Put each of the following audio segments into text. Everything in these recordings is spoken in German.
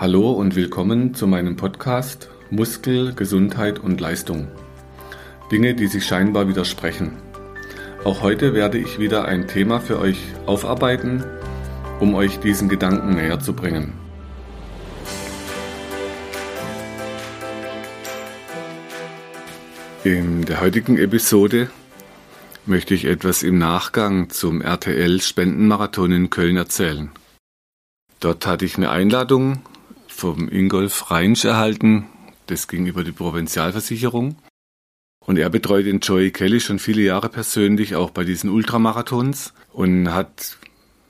Hallo und willkommen zu meinem Podcast Muskel, Gesundheit und Leistung. Dinge, die sich scheinbar widersprechen. Auch heute werde ich wieder ein Thema für euch aufarbeiten, um euch diesen Gedanken näher zu bringen. In der heutigen Episode möchte ich etwas im Nachgang zum RTL Spendenmarathon in Köln erzählen. Dort hatte ich eine Einladung vom Ingolf Reinsch erhalten. Das ging über die Provinzialversicherung. Und er betreut den Joey Kelly schon viele Jahre persönlich, auch bei diesen Ultramarathons. Und hat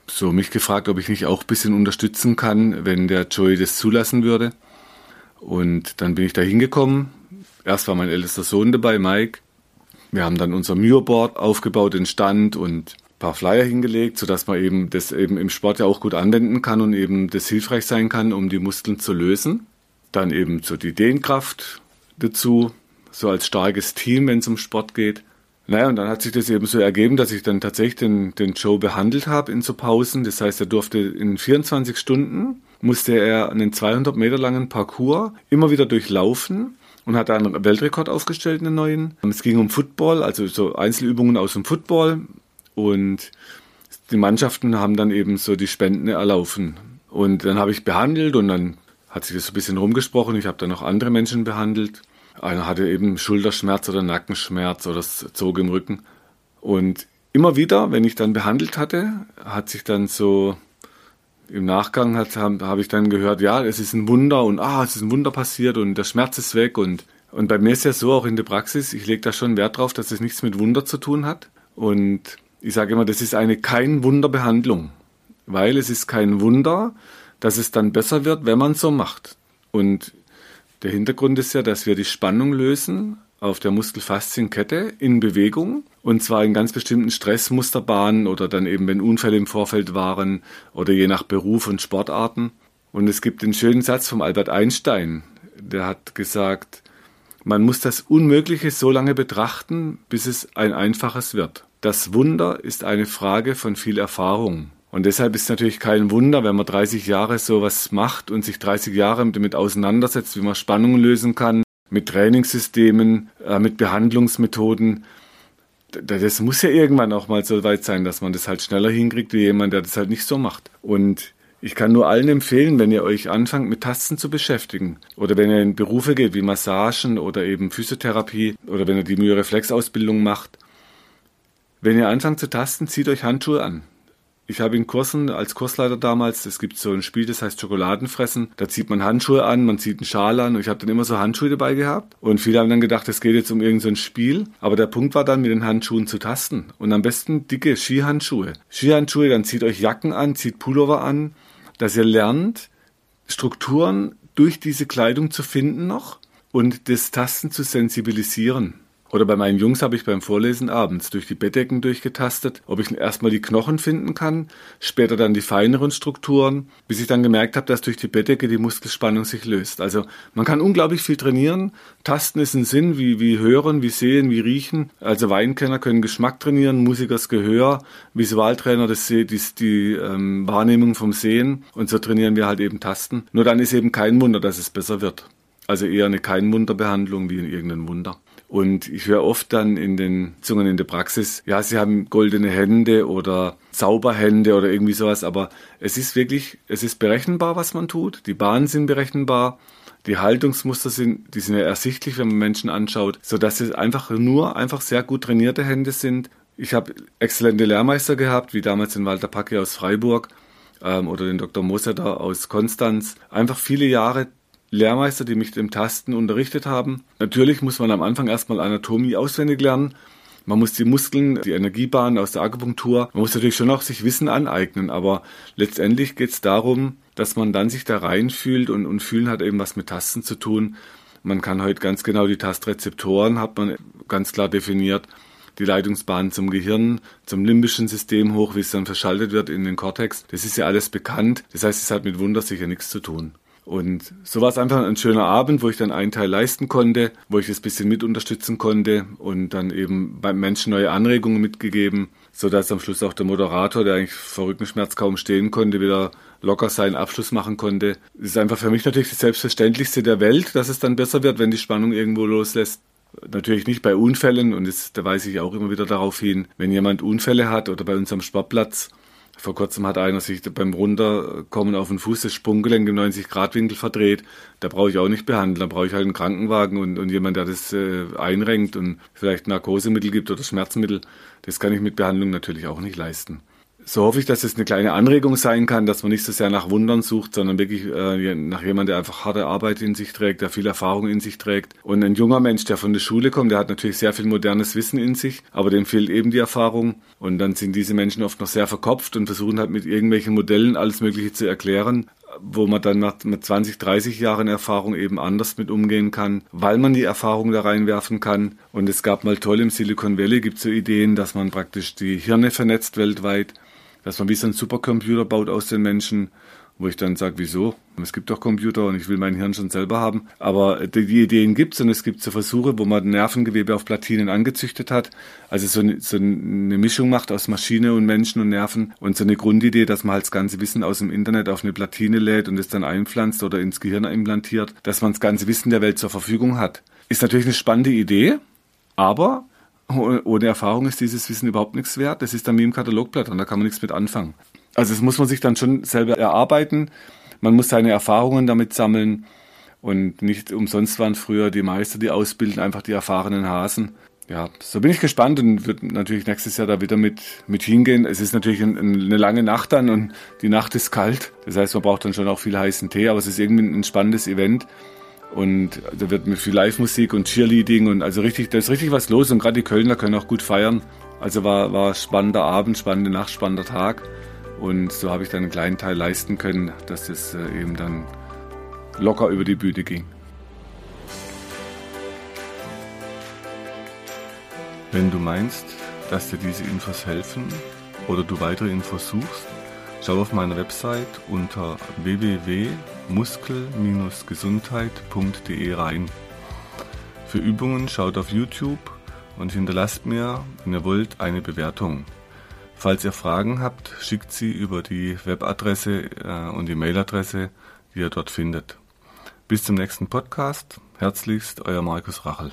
so mich gefragt, ob ich nicht auch ein bisschen unterstützen kann, wenn der Joey das zulassen würde. Und dann bin ich da hingekommen. Erst war mein ältester Sohn dabei, Mike. Wir haben dann unser Mureboard aufgebaut, den Stand und paar Flyer hingelegt, sodass man eben das eben im Sport ja auch gut anwenden kann und eben das hilfreich sein kann, um die Muskeln zu lösen. Dann eben so die Dehnkraft dazu, so als starkes Team, wenn es um Sport geht. Naja, und dann hat sich das eben so ergeben, dass ich dann tatsächlich den, den Joe behandelt habe in so Pausen. Das heißt, er durfte in 24 Stunden, musste er einen 200 Meter langen Parcours immer wieder durchlaufen und hat einen Weltrekord aufgestellt, einen neuen. Es ging um Football, also so Einzelübungen aus dem Football. Und die Mannschaften haben dann eben so die Spenden erlaufen. Und dann habe ich behandelt und dann hat sich das so ein bisschen rumgesprochen. Ich habe dann noch andere Menschen behandelt. Einer hatte eben Schulterschmerz oder Nackenschmerz oder Zog im Rücken. Und immer wieder, wenn ich dann behandelt hatte, hat sich dann so im Nachgang hat, habe hab ich dann gehört, ja, es ist ein Wunder und ah, es ist ein Wunder passiert und der Schmerz ist weg und und bei mir ist ja so auch in der Praxis, ich lege da schon Wert drauf, dass es nichts mit Wunder zu tun hat und ich sage immer, das ist eine kein Wunderbehandlung, weil es ist kein Wunder, dass es dann besser wird, wenn man so macht. Und der Hintergrund ist ja, dass wir die Spannung lösen auf der Muskelfaszienkette in Bewegung und zwar in ganz bestimmten Stressmusterbahnen oder dann eben, wenn Unfälle im Vorfeld waren oder je nach Beruf und Sportarten. Und es gibt den schönen Satz vom Albert Einstein, der hat gesagt, man muss das Unmögliche so lange betrachten, bis es ein einfaches wird. Das Wunder ist eine Frage von viel Erfahrung. Und deshalb ist es natürlich kein Wunder, wenn man 30 Jahre sowas macht und sich 30 Jahre damit auseinandersetzt, wie man Spannungen lösen kann, mit Trainingssystemen, äh, mit Behandlungsmethoden. Das muss ja irgendwann auch mal so weit sein, dass man das halt schneller hinkriegt wie jemand, der das halt nicht so macht. Und ich kann nur allen empfehlen, wenn ihr euch anfangt mit Tasten zu beschäftigen oder wenn ihr in Berufe geht wie Massagen oder eben Physiotherapie oder wenn ihr die Myoreflexausbildung macht, wenn ihr anfangt zu tasten, zieht euch Handschuhe an. Ich habe in Kursen als Kursleiter damals, es gibt so ein Spiel, das heißt Schokoladenfressen, da zieht man Handschuhe an, man zieht einen Schal an und ich habe dann immer so Handschuhe dabei gehabt und viele haben dann gedacht, es geht jetzt um irgendein so Spiel, aber der Punkt war dann mit den Handschuhen zu tasten und am besten dicke Skihandschuhe. Skihandschuhe, dann zieht euch Jacken an, zieht Pullover an, dass ihr lernt, Strukturen durch diese Kleidung zu finden noch und das Tasten zu sensibilisieren. Oder bei meinen Jungs habe ich beim Vorlesen abends durch die Bettdecken durchgetastet, ob ich erstmal die Knochen finden kann, später dann die feineren Strukturen, bis ich dann gemerkt habe, dass durch die Bettdecke die Muskelspannung sich löst. Also man kann unglaublich viel trainieren. Tasten ist ein Sinn, wie, wie hören, wie sehen, wie riechen. Also Weinkenner können Geschmack trainieren, Musikers Gehör, Visualtrainer das die, die, ähm, Wahrnehmung vom Sehen und so trainieren wir halt eben Tasten. Nur dann ist eben kein Wunder, dass es besser wird. Also eher eine kein Wunderbehandlung wie in irgendein Wunder. Und ich höre oft dann in den Zungen in der Praxis, ja, sie haben goldene Hände oder Zauberhände oder irgendwie sowas, aber es ist wirklich, es ist berechenbar, was man tut. Die Bahnen sind berechenbar. Die Haltungsmuster sind, die sind ja ersichtlich, wenn man Menschen anschaut, so dass es einfach nur einfach sehr gut trainierte Hände sind. Ich habe exzellente Lehrmeister gehabt, wie damals den Walter Packe aus Freiburg ähm, oder den Dr. Mosetter aus Konstanz. Einfach viele Jahre Lehrmeister, die mich im Tasten unterrichtet haben. Natürlich muss man am Anfang erstmal Anatomie auswendig lernen. Man muss die Muskeln, die Energiebahnen aus der Akupunktur, man muss natürlich schon auch sich Wissen aneignen, aber letztendlich geht es darum, dass man dann sich da reinfühlt und, und fühlen hat eben was mit Tasten zu tun. Man kann heute ganz genau die Tastrezeptoren, hat man ganz klar definiert, die Leitungsbahnen zum Gehirn, zum limbischen System hoch, wie es dann verschaltet wird in den Kortex. Das ist ja alles bekannt. Das heißt, es hat mit Wunder sicher nichts zu tun. Und so war es einfach ein schöner Abend, wo ich dann einen Teil leisten konnte, wo ich das bisschen mit unterstützen konnte und dann eben beim Menschen neue Anregungen mitgegeben, sodass am Schluss auch der Moderator, der eigentlich vor Rückenschmerz kaum stehen konnte, wieder locker seinen Abschluss machen konnte. Es ist einfach für mich natürlich das Selbstverständlichste der Welt, dass es dann besser wird, wenn die Spannung irgendwo loslässt. Natürlich nicht bei Unfällen und das, da weise ich auch immer wieder darauf hin, wenn jemand Unfälle hat oder bei unserem Sportplatz. Vor kurzem hat einer sich beim Runterkommen auf den Fuß das Sprunggelenk im 90-Grad-Winkel verdreht. Da brauche ich auch nicht behandeln. Da brauche ich halt einen Krankenwagen und, und jemand, der das äh, einrenkt und vielleicht Narkosemittel gibt oder Schmerzmittel. Das kann ich mit Behandlung natürlich auch nicht leisten so hoffe ich, dass es eine kleine Anregung sein kann, dass man nicht so sehr nach Wundern sucht, sondern wirklich äh, nach jemandem, der einfach harte Arbeit in sich trägt, der viel Erfahrung in sich trägt. Und ein junger Mensch, der von der Schule kommt, der hat natürlich sehr viel modernes Wissen in sich, aber dem fehlt eben die Erfahrung. Und dann sind diese Menschen oft noch sehr verkopft und versuchen halt mit irgendwelchen Modellen alles Mögliche zu erklären wo man dann mit 20, 30 Jahren Erfahrung eben anders mit umgehen kann, weil man die Erfahrung da reinwerfen kann. Und es gab mal toll im Silicon Valley, gibt es so Ideen, dass man praktisch die Hirne vernetzt weltweit dass man wie so einen Supercomputer baut aus den Menschen, wo ich dann sage, wieso? Es gibt doch Computer und ich will mein Hirn schon selber haben. Aber die, Ideen gibt es und es gibt so Versuche, wo man Nervengewebe auf Platinen angezüchtet hat. Also so so eine Mischung macht aus Maschine und Menschen und Nerven und so eine Grundidee, dass man halt das ganze Wissen aus dem Internet auf eine Platine lädt und es dann einpflanzt oder ins Gehirn implantiert, dass man das ganze Wissen der Welt zur Verfügung hat. Ist natürlich eine spannende Idee, aber ohne Erfahrung ist dieses Wissen überhaupt nichts wert. Das ist dann wie im Katalogblatt und da kann man nichts mit anfangen. Also das muss man sich dann schon selber erarbeiten. Man muss seine Erfahrungen damit sammeln und nicht umsonst waren früher die Meister, die ausbilden, einfach die erfahrenen Hasen. Ja, so bin ich gespannt und wird natürlich nächstes Jahr da wieder mit, mit hingehen. Es ist natürlich ein, eine lange Nacht dann und die Nacht ist kalt. Das heißt, man braucht dann schon auch viel heißen Tee, aber es ist irgendwie ein spannendes Event. Und da wird mit viel Live-Musik und Cheerleading und also richtig, da ist richtig was los und gerade die Kölner können auch gut feiern. Also war, war spannender Abend, spannende Nacht, spannender Tag. Und so habe ich dann einen kleinen Teil leisten können, dass das äh, eben dann locker über die Bühne ging. Wenn du meinst, dass dir diese Infos helfen oder du weitere Infos suchst, Schau auf meiner Website unter www.muskel-gesundheit.de rein. Für Übungen schaut auf YouTube und hinterlasst mir, wenn ihr wollt, eine Bewertung. Falls ihr Fragen habt, schickt sie über die Webadresse äh, und die Mailadresse, die ihr dort findet. Bis zum nächsten Podcast. Herzlichst, euer Markus Rachel.